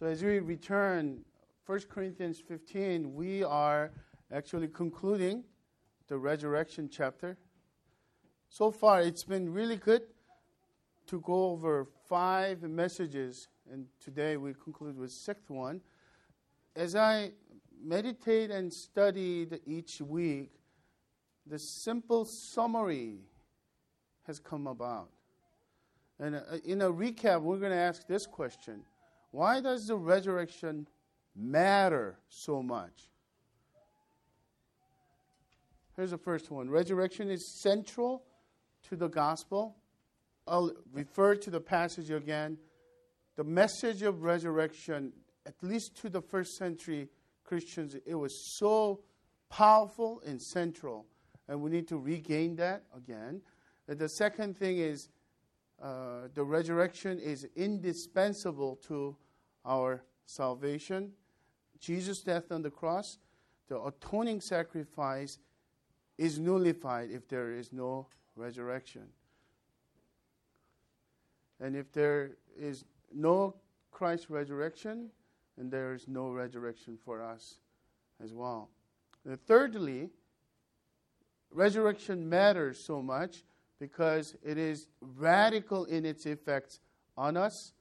So as we return 1 Corinthians 15, we are actually concluding the resurrection chapter. So far, it's been really good to go over five messages, and today we conclude with sixth one. As I meditate and studied each week, the simple summary has come about. And uh, in a recap, we're going to ask this question Why does the resurrection matter so much? Here's the first one Resurrection is central to the gospel. I'll refer to the passage again. The message of resurrection, at least to the first century Christians, it was so powerful and central. And we need to regain that again. And the second thing is uh, the resurrection is indispensable to our salvation. Jesus' death on the cross, the atoning sacrifice, is nullified if there is no resurrection. And if there is no Christ resurrection, then there is no resurrection for us as well. And thirdly, resurrection matters so much because it is radical in its effects on us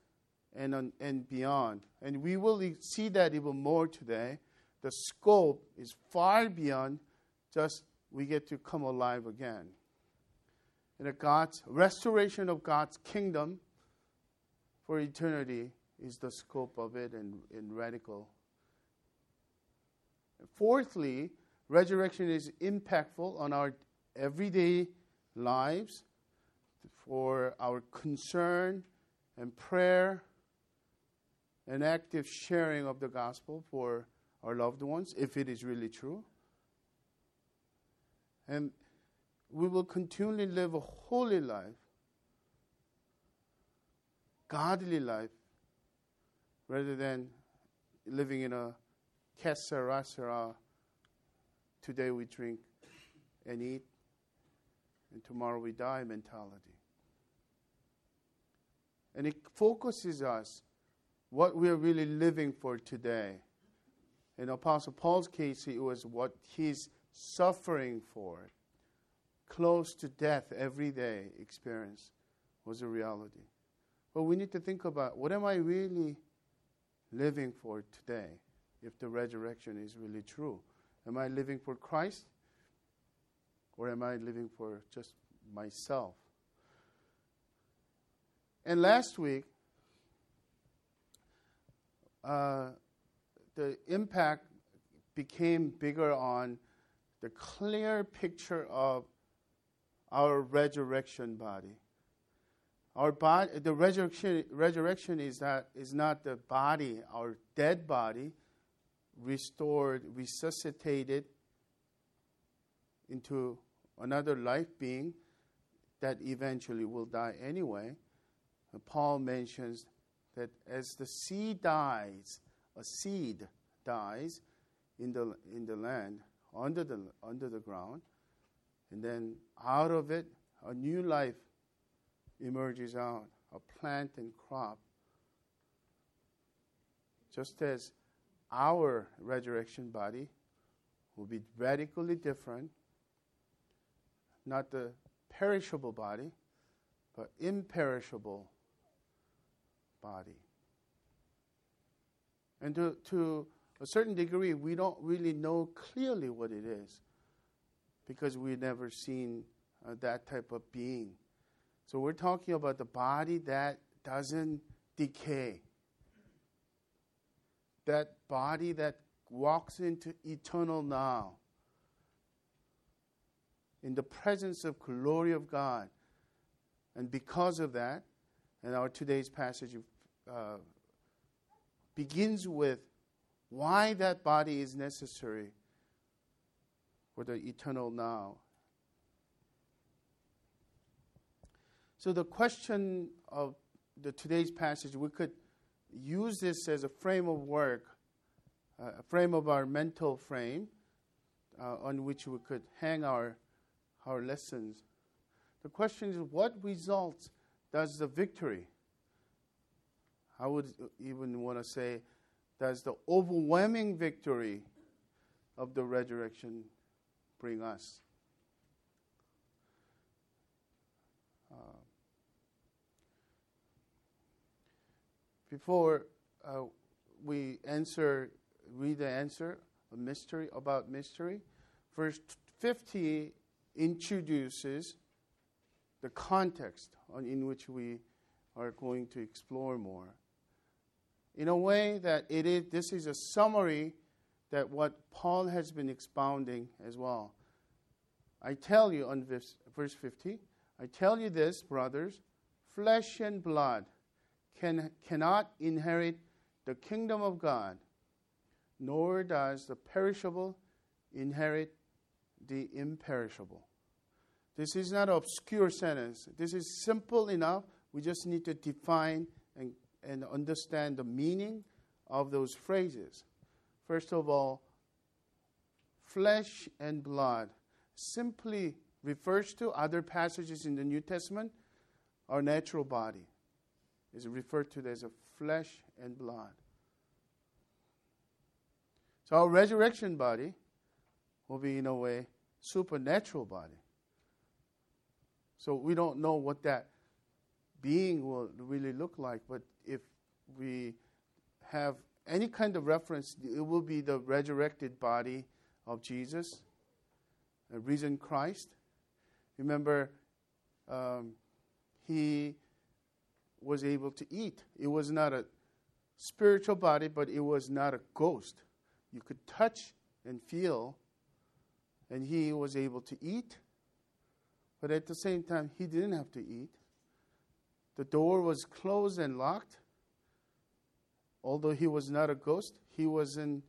and, on, and beyond. And we will see that even more today. The scope is far beyond just we get to come alive again. And God's restoration of God's kingdom for eternity is the scope of it and, and radical. Fourthly, resurrection is impactful on our everyday lives for our concern and prayer and active sharing of the gospel for our loved ones, if it is really true. And we will continually live a holy life, godly life, rather than living in a kesara today we drink and eat, and tomorrow we die mentality. And it focuses us what we are really living for today. In Apostle Paul's case, it was what he's suffering for, close to death every day experience was a reality. But we need to think about what am I really living for today if the resurrection is really true? Am I living for Christ or am I living for just myself? And last week, uh, the impact became bigger on the clear picture of our resurrection body. Our body, the resurrection, resurrection is, that, is not the body, our dead body, restored, resuscitated into another life being that eventually will die anyway. Paul mentions that as the seed dies, a seed dies in the, in the land, under the, under the ground, and then out of it, a new life emerges out, a plant and crop. Just as our resurrection body will be radically different, not the perishable body, but imperishable body. And to, to a certain degree, we don't really know clearly what it is because we've never seen uh, that type of being. So we're talking about the body that doesn't decay, that body that walks into eternal now in the presence of glory of God. And because of that, and our today's passage uh, begins with why that body is necessary for the eternal now. So the question of the today's passage, we could use this as a frame of work, uh, a frame of our mental frame, uh, on which we could hang our our lessons. The question is, what results does the victory? I would even want to say that's the overwhelming victory of the resurrection bring us. Uh, before uh, we answer, read the answer, a mystery about mystery, verse 50 introduces the context in which we are going to explore more. In a way that it is, this is a summary that what Paul has been expounding as well. I tell you on verse, verse 50, I tell you this, brothers, flesh and blood can, cannot inherit the kingdom of God, nor does the perishable inherit the imperishable. This is not an obscure sentence. This is simple enough. We just need to define and, and understand the meaning of those phrases. First of all, flesh and blood simply refers to other passages in the New Testament, our natural body is referred to as a flesh and blood. So our resurrection body will be in a way supernatural body. So we don't know what that being will really look like, but if we have any kind of reference, it will be the resurrected body of Jesus, the risen Christ. Remember, um, he was able to eat. It was not a spiritual body, but it was not a ghost. You could touch and feel, and he was able to eat. But at the same time, he didn't have to eat. The door was closed and locked. Although he was not a ghost, he was in,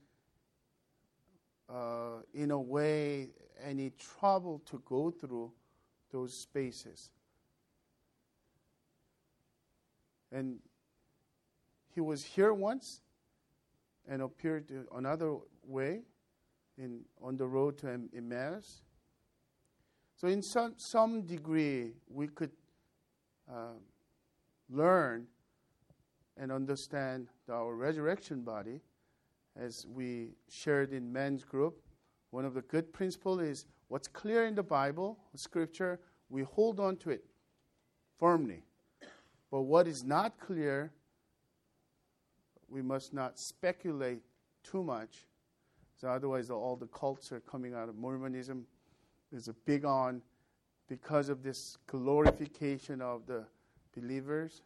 uh, in a way, any trouble to go through those spaces. And he was here once and appeared another way in, on the road to Emmaus. So, in some, some degree, we could uh, learn and understand our resurrection body as we shared in men's group. One of the good principles is what's clear in the Bible, Scripture, we hold on to it firmly. But what is not clear, we must not speculate too much. So otherwise, all the cults are coming out of Mormonism. There's a big on because of this glorification of the believers.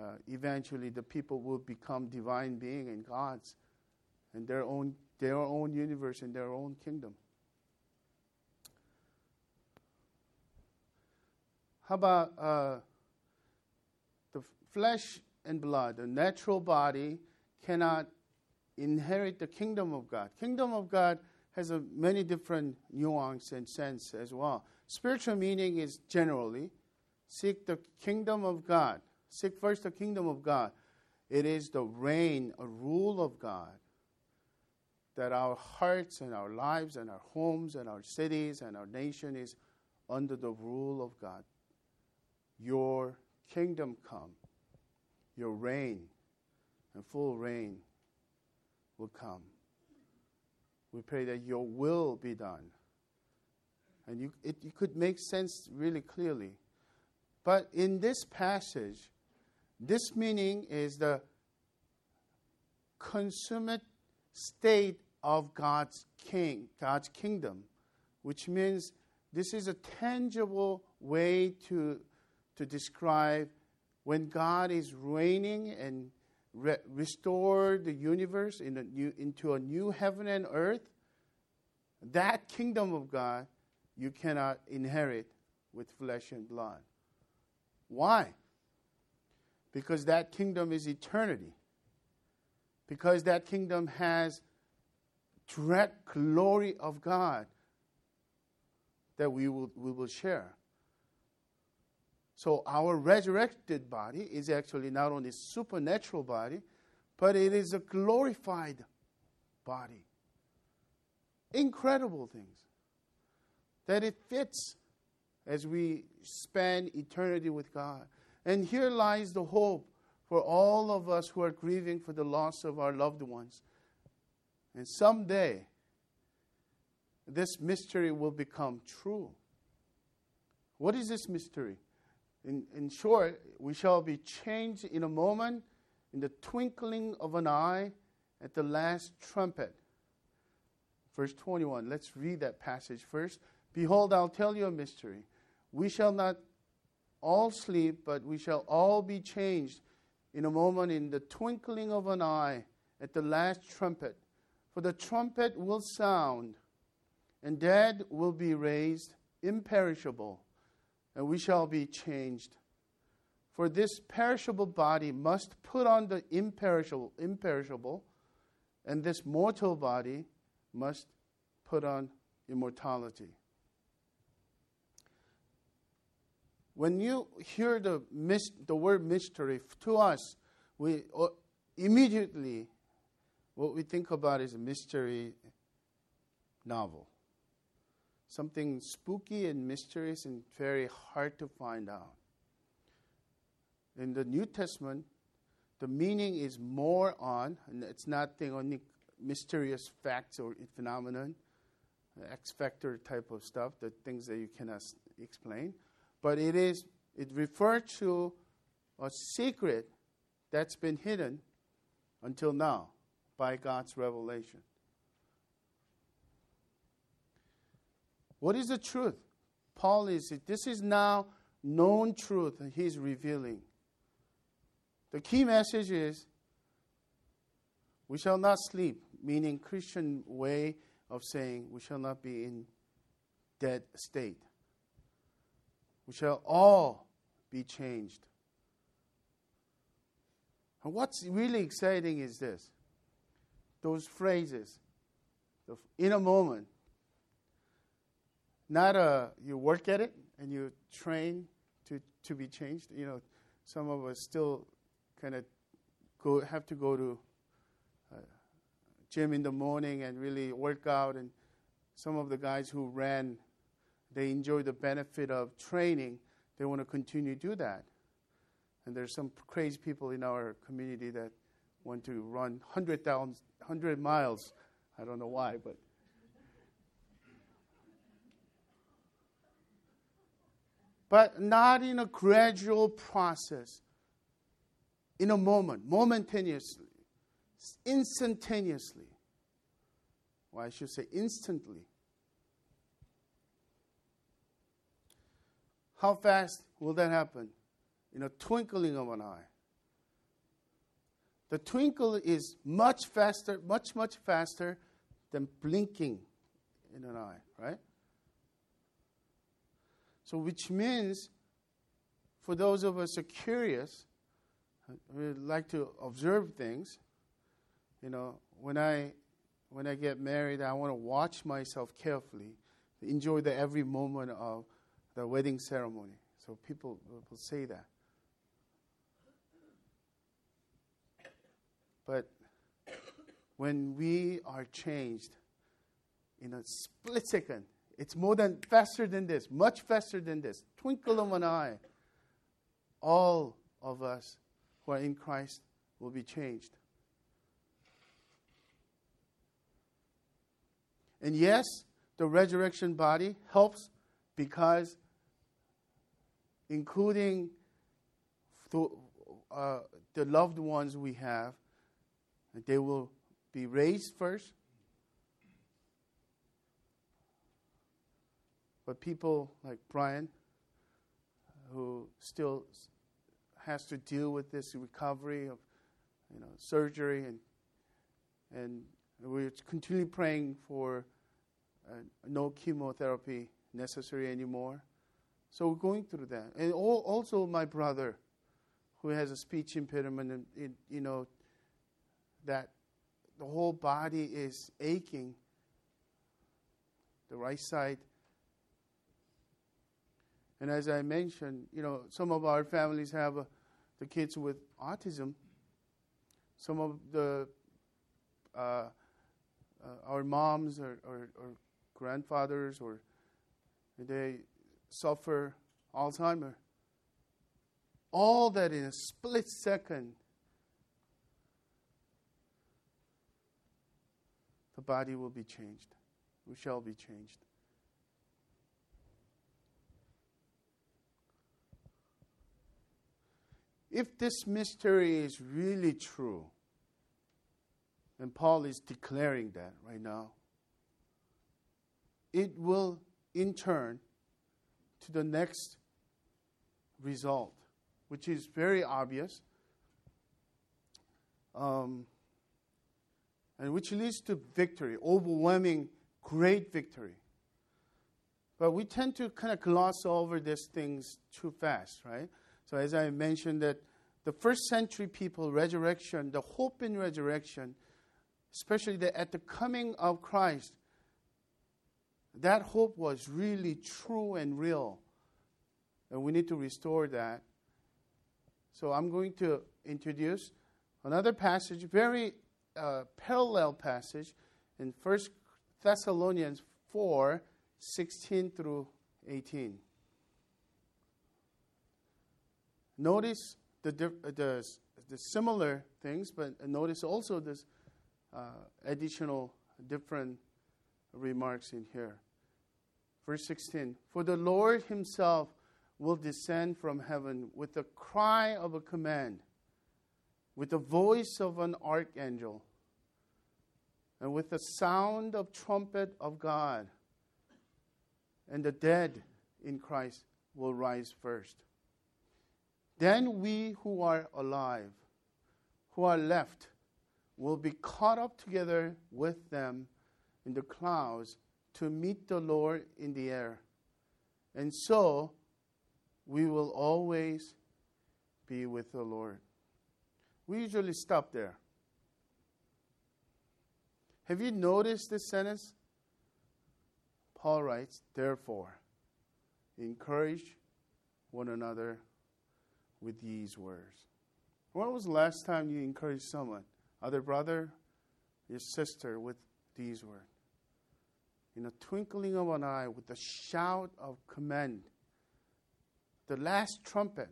Uh, eventually, the people will become divine being and gods, and their own their own universe and their own kingdom. How about uh, the flesh and blood, the natural body, cannot inherit the kingdom of God. Kingdom of God has a many different nuance and sense as well. Spiritual meaning is generally seek the kingdom of God. Seek first the kingdom of God. It is the reign, a rule of God. That our hearts and our lives and our homes and our cities and our nation is under the rule of God. Your kingdom come your reign and full reign will come. We pray that your will be done. And you, it, could make sense really clearly. But in this passage, this meaning is the consummate state of God's king, God's kingdom, which means this is a tangible way to, to describe when God is reigning and re- restore the universe in a new, into a new heaven and earth, that kingdom of God you cannot inherit with flesh and blood. Why? Because that kingdom is eternity. Because that kingdom has direct glory of God that we will, we will share. So our resurrected body is actually not only supernatural body, but it is a glorified body. Incredible things. That it fits as we spend eternity with God. And here lies the hope for all of us who are grieving for the loss of our loved ones. And someday, this mystery will become true. What is this mystery? In, in short, we shall be changed in a moment, in the twinkling of an eye, at the last trumpet. Verse 21. Let's read that passage first. Behold, I'll tell you a mystery. We shall not all sleep, but we shall all be changed in a moment, in the twinkling of an eye, at the last trumpet. For the trumpet will sound, and dead will be raised imperishable, and we shall be changed. For this perishable body must put on the imperishable, imperishable, and this mortal body must put on immortality. When you hear the, the word mystery, to us, we uh, immediately, what we think about is a mystery novel. Something spooky and mysterious and very hard to find out. In the New Testament, the meaning is more on, and it's not the only mysterious facts or phenomenon, X factor type of stuff, the things that you cannot explain but it is it refers to a secret that's been hidden until now by God's revelation. What is the truth? Paul is this is now known truth he's revealing. The key message is we shall not sleep, meaning Christian way of saying we shall not be in dead state. We shall all be changed. And what's really exciting is this those phrases, in a moment. Not a, you work at it and you train to, to be changed. You know, some of us still kind of go have to go to uh, gym in the morning and really work out. And some of the guys who ran they enjoy the benefit of training, they want to continue to do that. And there's some crazy people in our community that want to run 100, 100 miles. I don't know why, but. But not in a gradual process, in a moment, momentaneously, instantaneously. Well, I should say instantly. How fast will that happen? In a twinkling of an eye. The twinkle is much faster, much, much faster than blinking in an eye, right? So, which means for those of us who are curious, we like to observe things. You know, when I when I get married, I want to watch myself carefully, enjoy the every moment of the wedding ceremony. So people will say that. But when we are changed in a split second, it's more than faster than this, much faster than this, twinkle of an eye, all of us who are in Christ will be changed. And yes, the resurrection body helps because including the, uh, the loved ones we have, they will be raised first. But people like Brian, who still has to deal with this recovery of you know surgery and and we're continually praying for uh, no chemotherapy necessary anymore so we're going through that. And also my brother, who has a speech impairment, and it, you know, that the whole body is aching, the right side. And as I mentioned, you know, some of our families have uh, the kids with autism. Some of the uh, uh, our moms or, or, or grandfathers or they suffer Alzheimer. all that in a split second, the body will be changed. We shall be changed. If this mystery is really true, and Paul is declaring that right now, it will in turn to the next result, which is very obvious, um, and which leads to victory, overwhelming, great victory. But we tend to kind of gloss over these things too fast, right? So as I mentioned that the first century people, resurrection, the hope in resurrection, especially the, at the coming of Christ, that hope was really true and real. And we need to restore that. So I'm going to introduce another passage, very uh, parallel passage in 1 Thessalonians 4 16 through 18. Notice the, the, the similar things, but notice also this uh, additional different remarks in here. Verse 16 For the Lord himself will descend from heaven with the cry of a command, with the voice of an archangel, and with the sound of trumpet of God. And the dead in Christ will rise first. Then we who are alive, who are left, will be caught up together with them in the clouds to meet the Lord in the air. And so we will always be with the Lord. We usually stop there. Have you noticed this sentence? Paul writes, Therefore, encourage one another with these words. When was the last time you encouraged someone, other brother, your sister, with these words? in a twinkling of an eye with a shout of command. The last trumpet.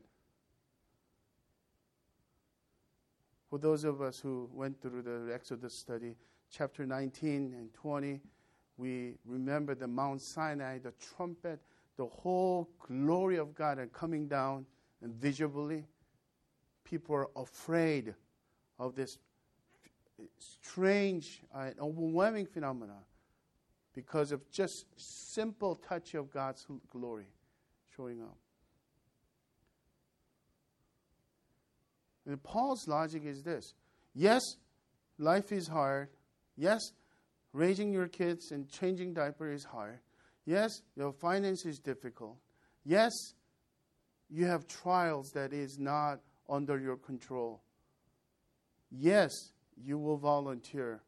For those of us who went through the Exodus study, chapter 19 and 20, we remember the Mount Sinai, the trumpet, the whole glory of God and coming down and visibly. People are afraid of this strange and uh, overwhelming phenomenon because of just simple touch of God's glory showing up. And Paul's logic is this yes, life is hard. Yes, raising your kids and changing diaper is hard. Yes, your finance is difficult. Yes, you have trials that is not under your control. Yes, you will volunteer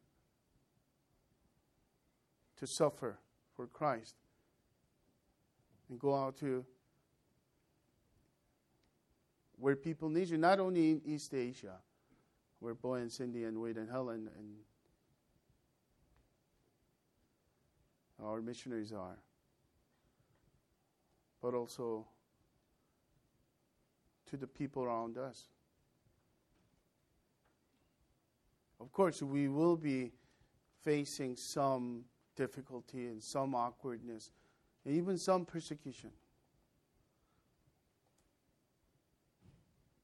to suffer for Christ and go out to where people need you, not only in East Asia, where Boy and Cindy and Wade and Helen and our missionaries are, but also to the people around us. Of course, we will be facing some difficulty and some awkwardness, and even some persecution.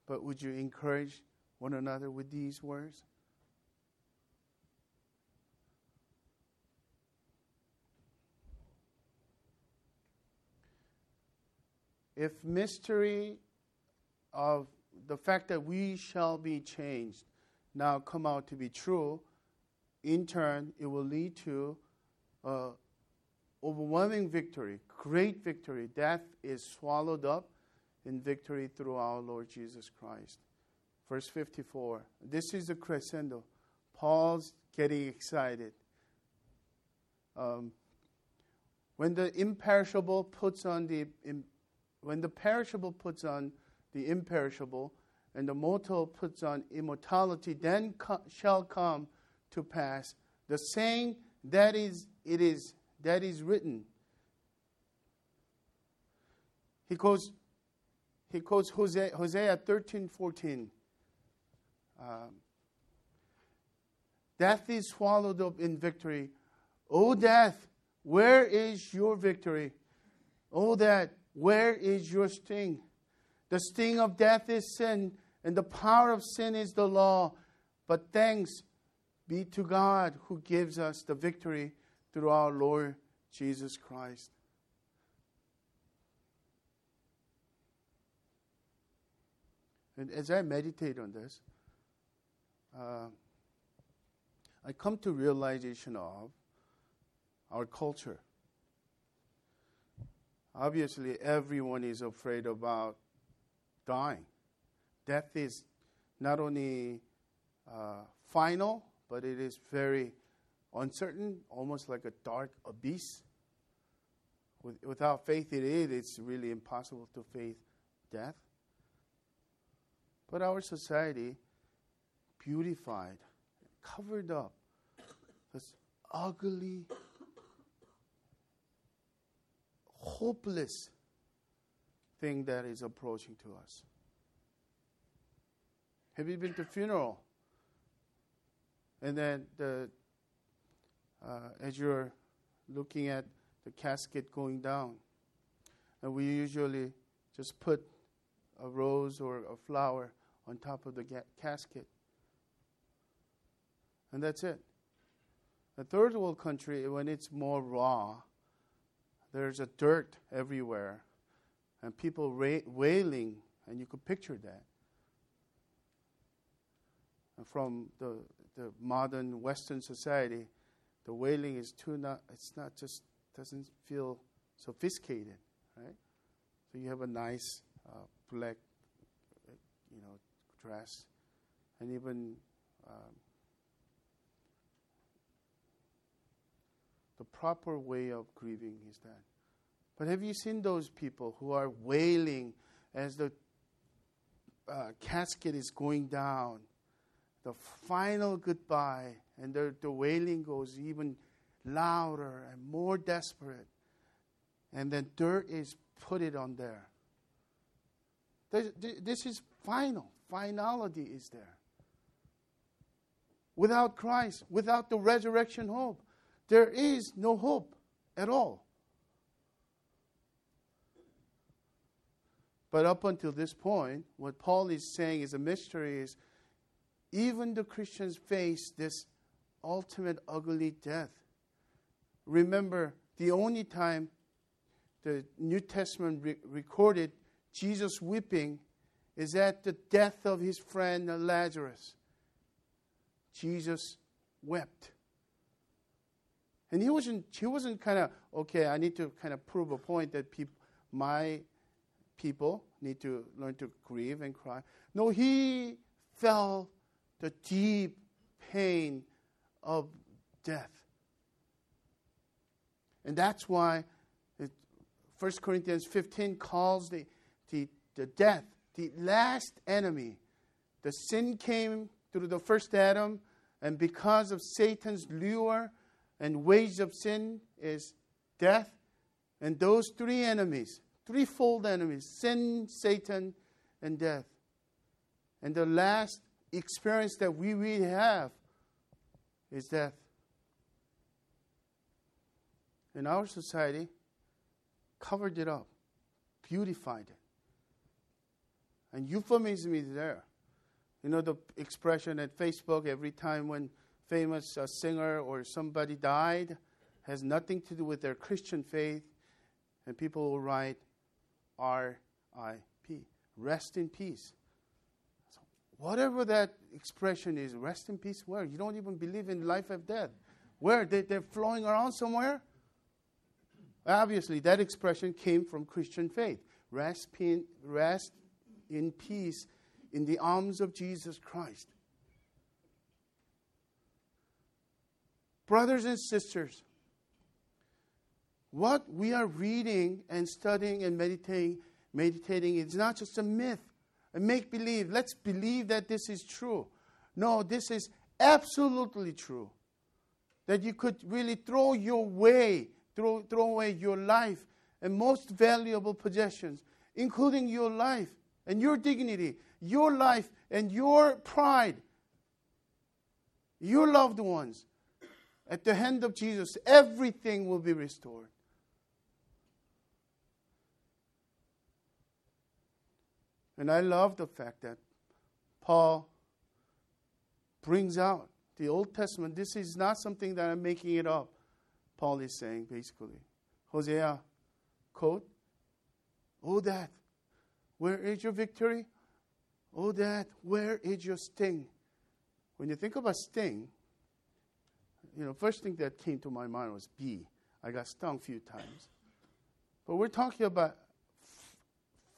But would you encourage one another with these words? If mystery of the fact that we shall be changed now come out to be true, in turn, it will lead to uh, overwhelming victory, great victory. Death is swallowed up in victory through our Lord Jesus Christ. Verse 54. This is the crescendo. Paul's getting excited. Um, when the imperishable puts on the Im, when the perishable puts on the imperishable, and the mortal puts on immortality, then co- shall come to pass the saying that is it is that is written. He quotes he quotes Hosea, Hosea 13 14. Um, death is swallowed up in victory. O death, where is your victory? O death, where is your sting? The sting of death is sin, and the power of sin is the law. But thanks be to God who gives us the victory through our Lord Jesus Christ. And as I meditate on this, uh, I come to realization of our culture. Obviously, everyone is afraid about dying. Death is not only uh, final, but it is very uncertain, almost like a dark abyss. With, without faith in it, it's really impossible to face death. But our society beautified, covered up this ugly, hopeless thing that is approaching to us. Have you been to funeral? And then the uh, as you're looking at the casket going down, and we usually just put a rose or a flower on top of the ga- casket. And that's it. The third world country, when it's more raw, there's a dirt everywhere, and people ra- wailing, and you could picture that. And from the, the modern Western society, the wailing is too not, it's not just, doesn't feel sophisticated, right? So you have a nice uh, black, you know, dress, and even um, the proper way of grieving is that. But have you seen those people who are wailing as the uh, casket is going down, the final goodbye, and the, the wailing goes even louder and more desperate, and then dirt is put it on there. This, this is final. Finality is there. Without Christ, without the resurrection hope, there is no hope at all. But up until this point, what Paul is saying is a mystery is even the Christians face this ultimate ugly death. Remember, the only time the New Testament re- recorded Jesus weeping is at the death of his friend Lazarus. Jesus wept. And he wasn't, he wasn't kind of, okay, I need to kind of prove a point that peop, my people need to learn to grieve and cry. No, he felt the deep pain of death. And that's why it, 1 Corinthians 15 calls the, the, the death the last enemy. The sin came through the first Adam, and because of Satan's lure and wage of sin is death. And those three enemies, threefold enemies sin, Satan, and death. And the last experience that we really have is death. And our society, covered it up, beautified it. And euphemism is there. You know the expression at Facebook every time when famous uh, singer or somebody died has nothing to do with their Christian faith, and people will write R.I.P. Rest in peace. So whatever that expression is, rest in peace. Where you don't even believe in life after death. Where they, they're flowing around somewhere. Obviously, that expression came from Christian faith. Rest, rest in peace in the arms of Jesus Christ. Brothers and sisters, what we are reading and studying and meditating, meditating is not just a myth, a make believe. Let's believe that this is true. No, this is absolutely true. That you could really throw your way, throw, throw away your life and most valuable possessions, including your life, and your dignity, your life and your pride, your loved ones, at the hand of Jesus, everything will be restored. And I love the fact that Paul brings out the Old Testament. This is not something that I'm making it up. Paul is saying basically. Hosea, quote, Oh, that, where is your victory? Oh, that, where is your sting? When you think about sting, you know, first thing that came to my mind was bee. I got stung a few times. But we're talking about f-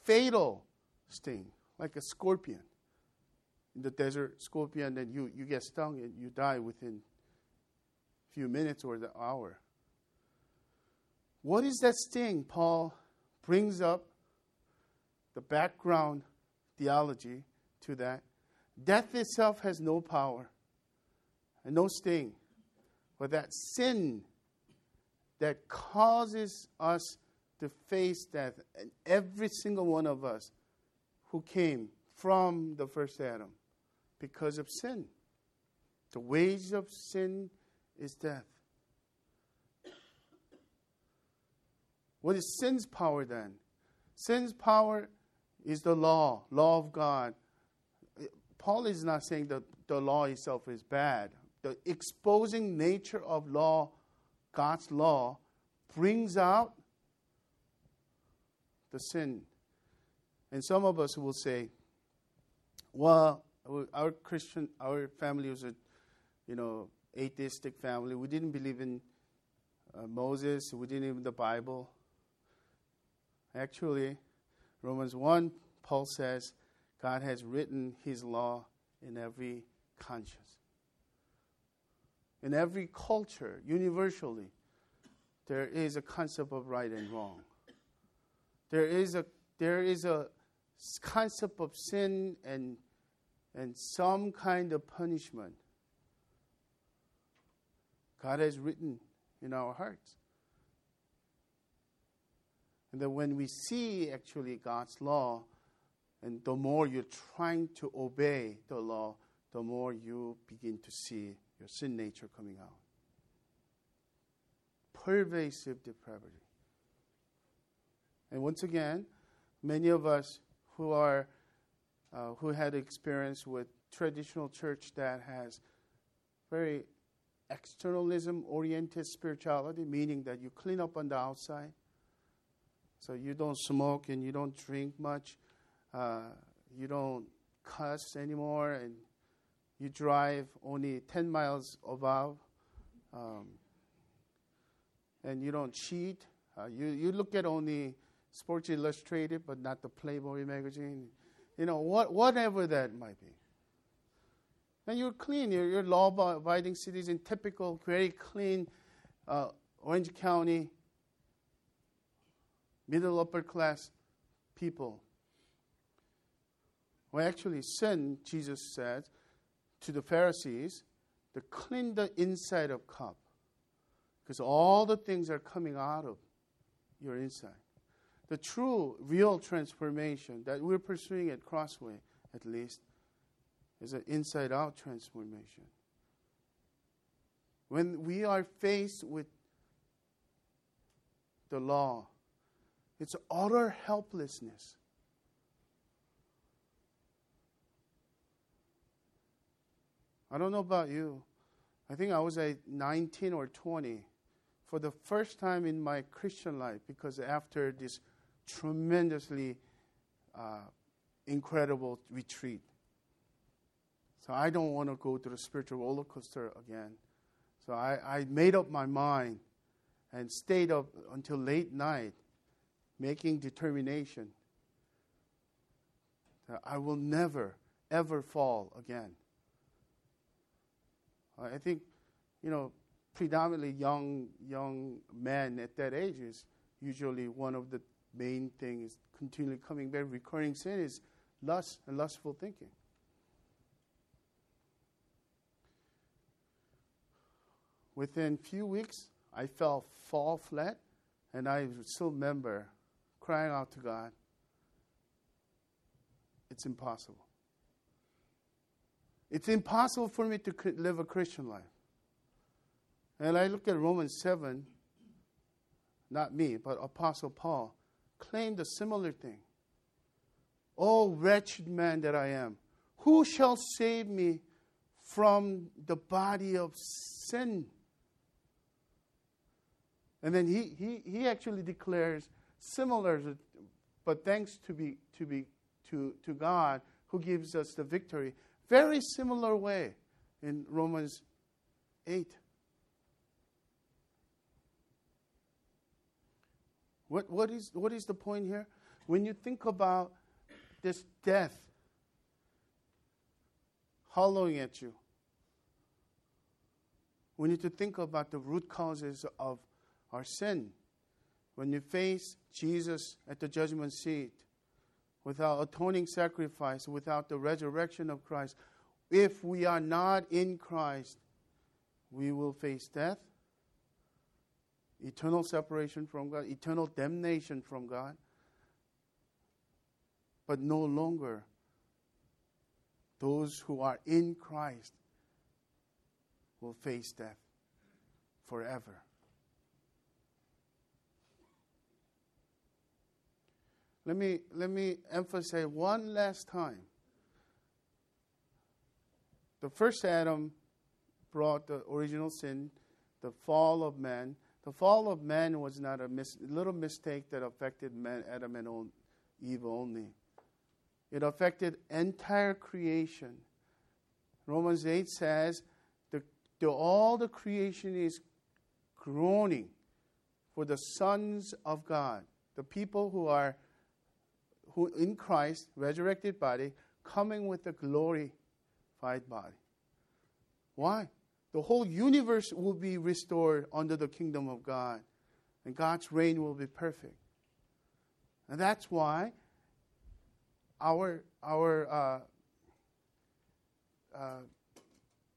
fatal sting, like a scorpion. In the desert, scorpion, then you, you get stung and you die within a few minutes or the hour. What is that sting? Paul brings up the background theology to that. Death itself has no power and no sting, but that sin that causes us to face death, and every single one of us who came from the first Adam because of sin. The wage of sin is death. What is sin's power then? Sin's power is the law, law of God. Paul is not saying that the law itself is bad. The exposing nature of law, God's law, brings out the sin. And some of us will say, well, our Christian, our family was a, you know, atheistic family. We didn't believe in uh, Moses. We didn't even the Bible. Actually, Romans 1, Paul says, God has written his law in every conscience. In every culture, universally, there is a concept of right and wrong. There is a, there is a concept of sin and, and some kind of punishment. God has written in our hearts. And that when we see actually God's law, and the more you're trying to obey the law, the more you begin to see your sin nature coming out. Pervasive depravity. And once again, many of us who are uh, who had experience with traditional church that has very externalism oriented spirituality, meaning that you clean up on the outside. So you don't smoke and you don't drink much, uh, you don't cuss anymore, and you drive only 10 miles above, um, and you don't cheat. Uh, you, you look at only Sports Illustrated, but not the Playboy magazine. You know, what, whatever that might be. And you're clean. You're, you're law-abiding citizen, typical, very clean uh, Orange County, middle upper class people. Well, actually, sin, Jesus said to the Pharisees, to clean the inside of cup. Because all the things are coming out of your inside the true, real transformation that we're pursuing at Crossway, at least, is an inside out transformation. When we are faced with the law, it's utter helplessness. I don't know about you. I think I was at 19 or 20 for the first time in my Christian life because after this tremendously uh, incredible retreat. So I don't want to go to the spiritual roller coaster again. So I, I made up my mind and stayed up until late night making determination that I will never, ever fall again. I think, you know, predominantly young young men at that age is usually one of the main thing is continually coming back, recurring sin is lust and lustful thinking. Within few weeks, I fell fall flat, and I still remember crying out to God. it's impossible. It's impossible for me to live a Christian life. And I look at Romans 7, not me, but Apostle Paul claimed a similar thing. Oh, wretched man that I am, who shall save me from the body of sin? And then he, he, he actually declares similar, but thanks to, be, to, be, to, to God who gives us the victory. Very similar way in Romans 8. What, what, is, what is the point here? When you think about this death hollowing at you, we need to think about the root causes of our sin. When you face Jesus at the judgment seat, without atoning sacrifice, without the resurrection of Christ, if we are not in Christ, we will face death, eternal separation from God, eternal damnation from God, but no longer those who are in Christ will face death forever. Let me, let me emphasize one last time. The first Adam brought the original sin, the fall of man. The fall of man was not a mis- little mistake that affected man, Adam and Eve only. It affected entire creation. Romans 8 says the, the, all the creation is groaning for the sons of God, the people who are who in Christ, resurrected body, coming with a glorified body. Why? The whole universe will be restored under the kingdom of God, and God's reign will be perfect. And that's why our, our uh, uh,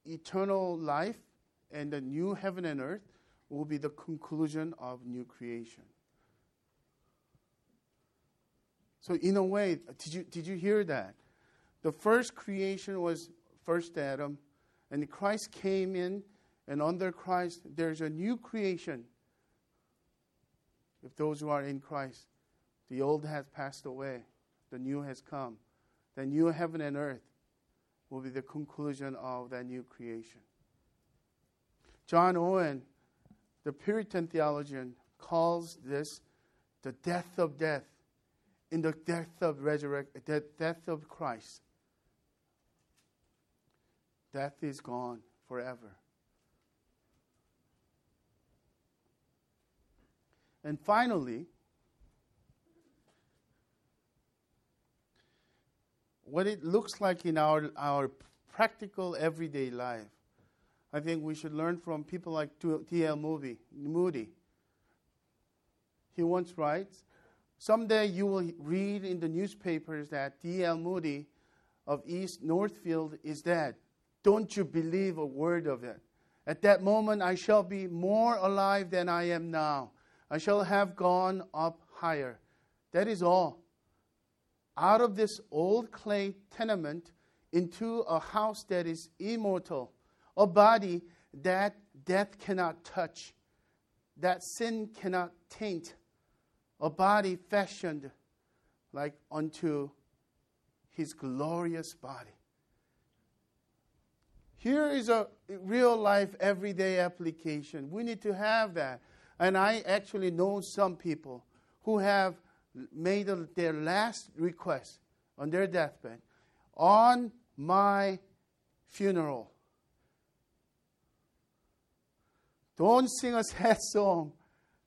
eternal life and the new heaven and earth will be the conclusion of new creation. So, in a way, did you, did you hear that? The first creation was first Adam, and Christ came in, and under Christ, there's a new creation. If those who are in Christ, the old has passed away, the new has come. The new heaven and earth will be the conclusion of that new creation. John Owen, the Puritan theologian, calls this the death of death in the death of resurrection, the death of Christ. Death is gone forever. And finally, what it looks like in our, our practical everyday life. I think we should learn from people like. Moody. Moody. He once writes Someday you will read in the newspapers that D.L. Moody of East Northfield is dead. Don't you believe a word of it. At that moment, I shall be more alive than I am now. I shall have gone up higher. That is all. Out of this old clay tenement into a house that is immortal, a body that death cannot touch, that sin cannot taint, a body fashioned like unto his glorious body. Here is a real life, everyday application. We need to have that. And I actually know some people who have made their last request on their deathbed on my funeral. Don't sing a sad song.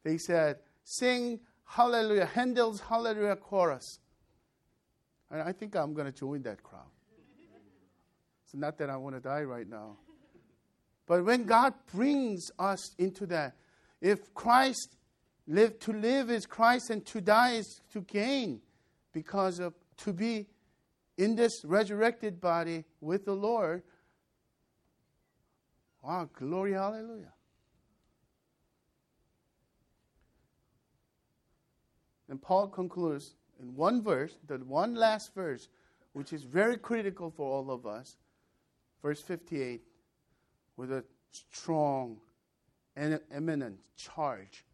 They said, sing Hallelujah, Handel's Hallelujah chorus. And I think I'm going to join that crowd. Not that I want to die right now. But when God brings us into that, if Christ live to live is Christ and to die is to gain because of to be in this resurrected body with the Lord. Wow, glory, hallelujah. And Paul concludes in one verse, the one last verse, which is very critical for all of us. Verse 58 with a strong and eminent charge.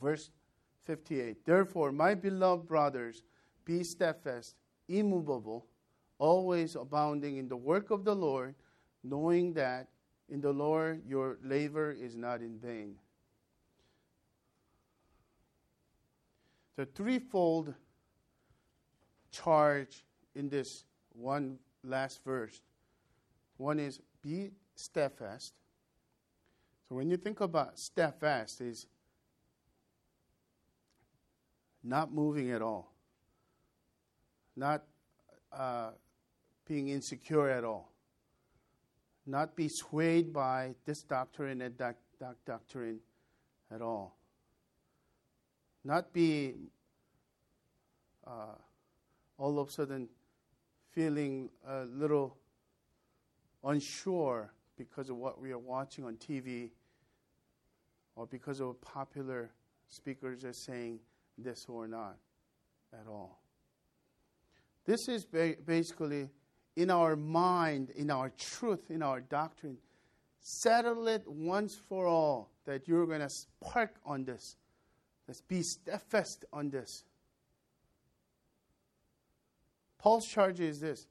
Verse 58 Therefore, my beloved brothers, be steadfast, immovable, always abounding in the work of the Lord, knowing that in the Lord your labor is not in vain. The threefold charge in this one last verse. One is be steadfast. So when you think about steadfast is not moving at all, not uh, being insecure at all, not be swayed by this doctrine and that, doctrine at all, not be uh, all of a sudden feeling a little unsure because of what we are watching on TV or because of popular speakers are saying this or not at all. This is ba- basically in our mind, in our truth, in our doctrine. Settle it once for all that you're going to spark on this. Let's be steadfast on this. Paul's charge is this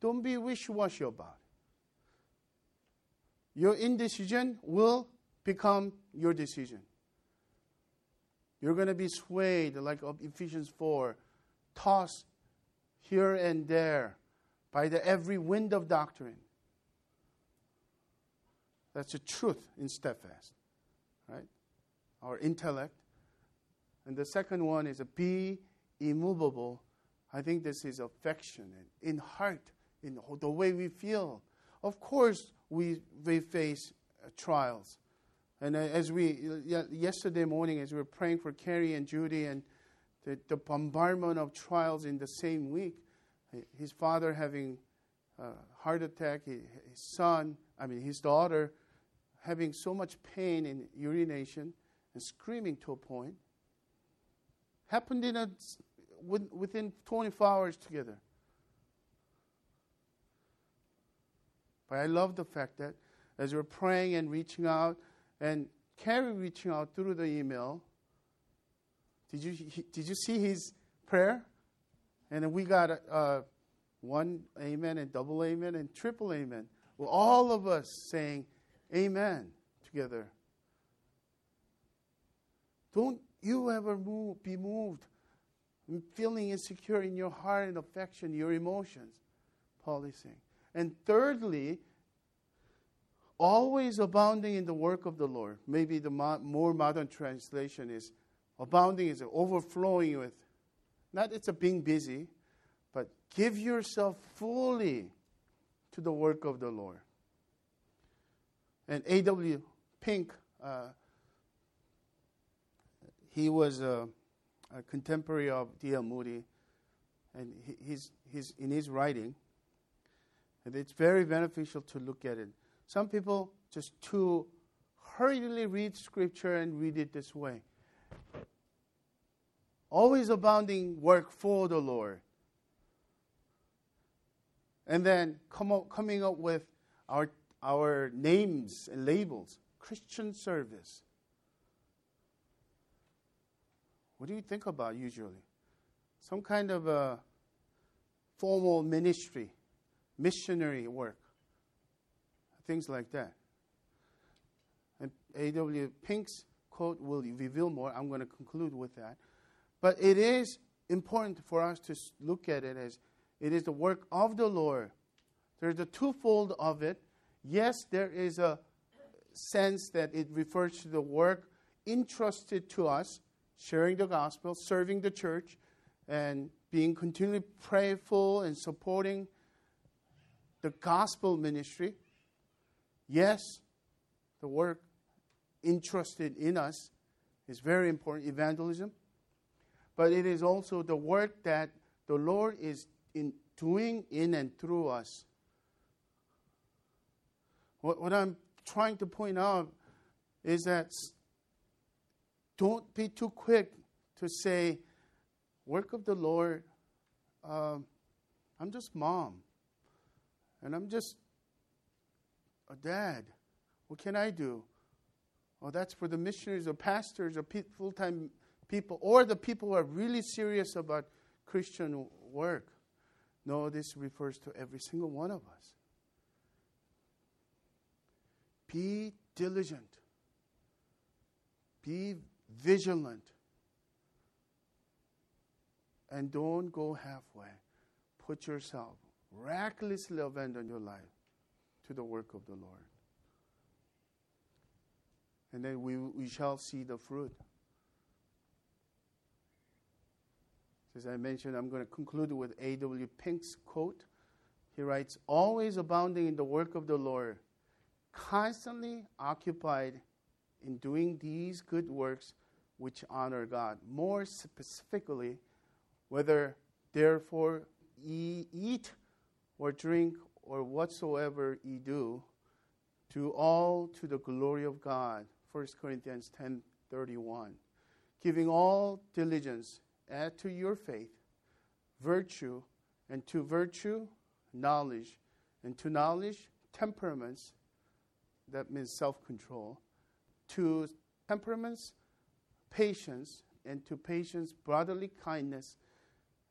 don't be wish washy about it. Your indecision will become your decision. You're going to be swayed, like Ephesians 4, tossed here and there by the every wind of doctrine. That's the truth in steadfast, right? Our intellect. And the second one is a be immovable. I think this is affection in heart, in the way we feel. Of course, we, we face uh, trials. And uh, as we, yesterday morning, as we were praying for Carrie and Judy and the, the bombardment of trials in the same week, his father having a heart attack, his son, I mean, his daughter having so much pain in urination and screaming to a point, happened in a, within 24 hours together. But I love the fact that as we're praying and reaching out, and Carrie reaching out through the email, did you, did you see his prayer? And then we got uh, one amen and double amen and triple amen. Well, all of us saying amen together. Don't you ever move, be moved, feeling insecure in your heart and affection, your emotions, Paul is saying. And thirdly, always abounding in the work of the Lord. Maybe the mo- more modern translation is abounding is overflowing with not it's a being busy, but give yourself fully to the work of the Lord. And A.W. Pink, uh, he was a, a, contemporary of D.L. Moody, and he, he's, he's in his writing, and it's very beneficial to look at it. Some people just too hurriedly read scripture and read it this way always abounding work for the Lord. And then come up, coming up with our, our names and labels Christian service. What do you think about usually? Some kind of a formal ministry, missionary work, things like that. And A.W. Pink's quote will reveal more. I'm going to conclude with that. But it is important for us to look at it as it is the work of the Lord. There's a twofold of it. Yes, there is a sense that it refers to the work entrusted to us, sharing the gospel, serving the church, and being continually prayerful and supporting the gospel ministry. Yes, the work entrusted in us is very important, evangelism but it is also the work that the Lord is in doing in and through us. What, what I'm trying to point out is that don't be too quick to say, work of the Lord, um, I'm just mom, and I'm just a dad. What can I do? Oh, that's for the missionaries or pastors or pe- full time people or the people who are really serious about Christian work. No, this refers to every single one of us. Be diligent, be vigilant, and don't go halfway. Put yourself recklessly abandon your life to the work of the Lord. And then we, we shall see the fruit. As I mentioned, I'm going to conclude with A.W. Pink's quote. He writes, Always abounding in the work of the Lord, constantly occupied in doing these good works which honor God. More specifically, whether therefore ye eat or drink or whatsoever ye do, do all to the glory of God. 1 Corinthians 10:31. Giving all diligence, add to your faith virtue, and to virtue, knowledge, and to knowledge, temperaments, that means self control, to temperaments, patience, and to patience, brotherly kindness,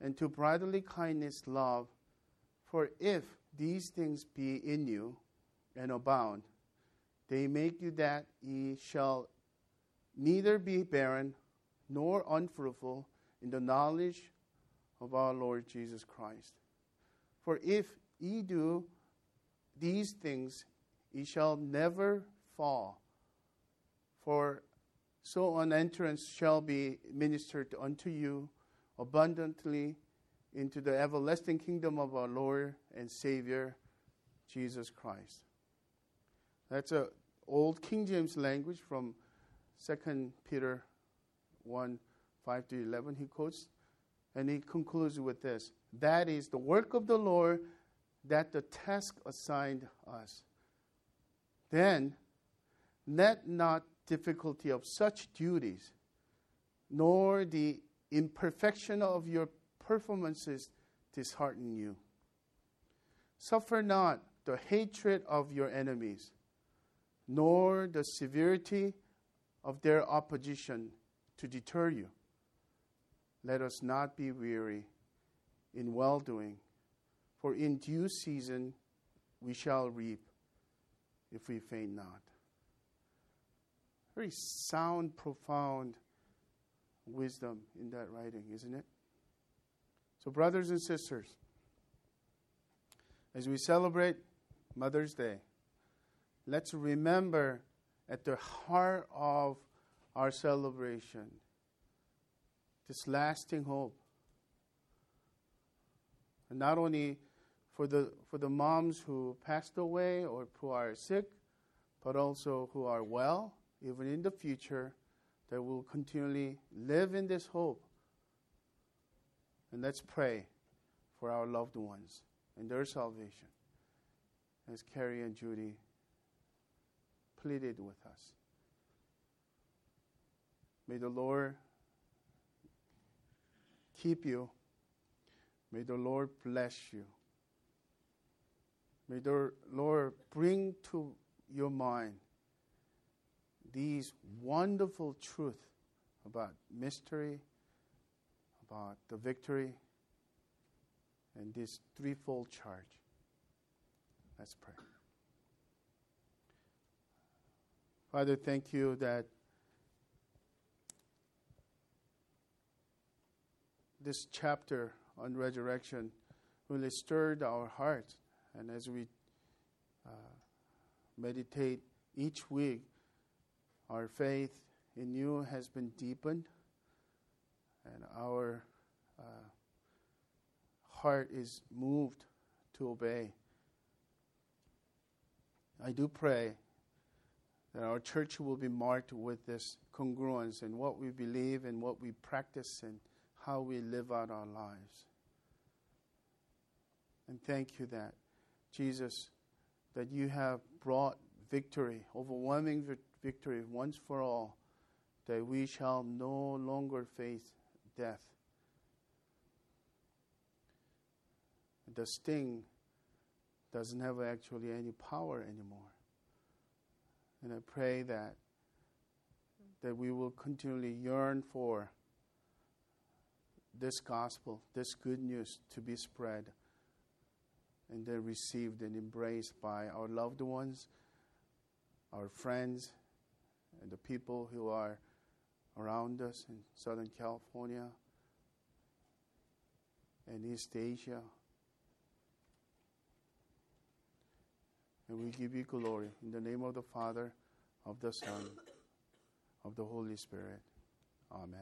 and to brotherly kindness, love. For if these things be in you and abound, they make you that ye shall neither be barren nor unfruitful in the knowledge of our Lord Jesus Christ. For if ye do these things, ye shall never fall. For so an entrance shall be ministered unto you abundantly into the everlasting kingdom of our Lord and Savior, Jesus Christ. That's a old King James language from 2 Peter 1 5 to 11, he quotes, and he concludes with this That is the work of the Lord that the task assigned us. Then let not difficulty of such duties, nor the imperfection of your performances dishearten you. Suffer not the hatred of your enemies, nor the severity of their opposition to deter you. Let us not be weary in well doing, for in due season we shall reap if we faint not. Very sound, profound wisdom in that writing, isn't it? So, brothers and sisters, as we celebrate Mother's Day, let's remember at the heart of our celebration this lasting hope. And not only for the, for the moms who passed away or who are sick, but also who are well, even in the future, that we will continually live in this hope. And let's pray for our loved ones and their salvation, as Carrie and Judy pleaded with us. May the Lord keep you. May the Lord bless you. May the Lord bring to your mind these wonderful truths about mystery, about the victory, and this threefold charge. Let's pray. Father, thank you that this chapter on resurrection really stirred our hearts. And as we uh, meditate each week, our faith in you has been deepened, and our uh, heart is moved to obey. I do pray that our church will be marked with this congruence in what we believe and what we practice and how we live out our lives. And thank you that, Jesus, that you have brought victory, overwhelming victory once for all, that we shall no longer face death. the sting doesn't have actually any power anymore. And I pray that that we will continually yearn for this gospel, this good news to be spread and then received and embraced by our loved ones, our friends, and the people who are around us in Southern California and East Asia. And we give you glory in the name of the Father, of the Son, of the Holy Spirit. Amen.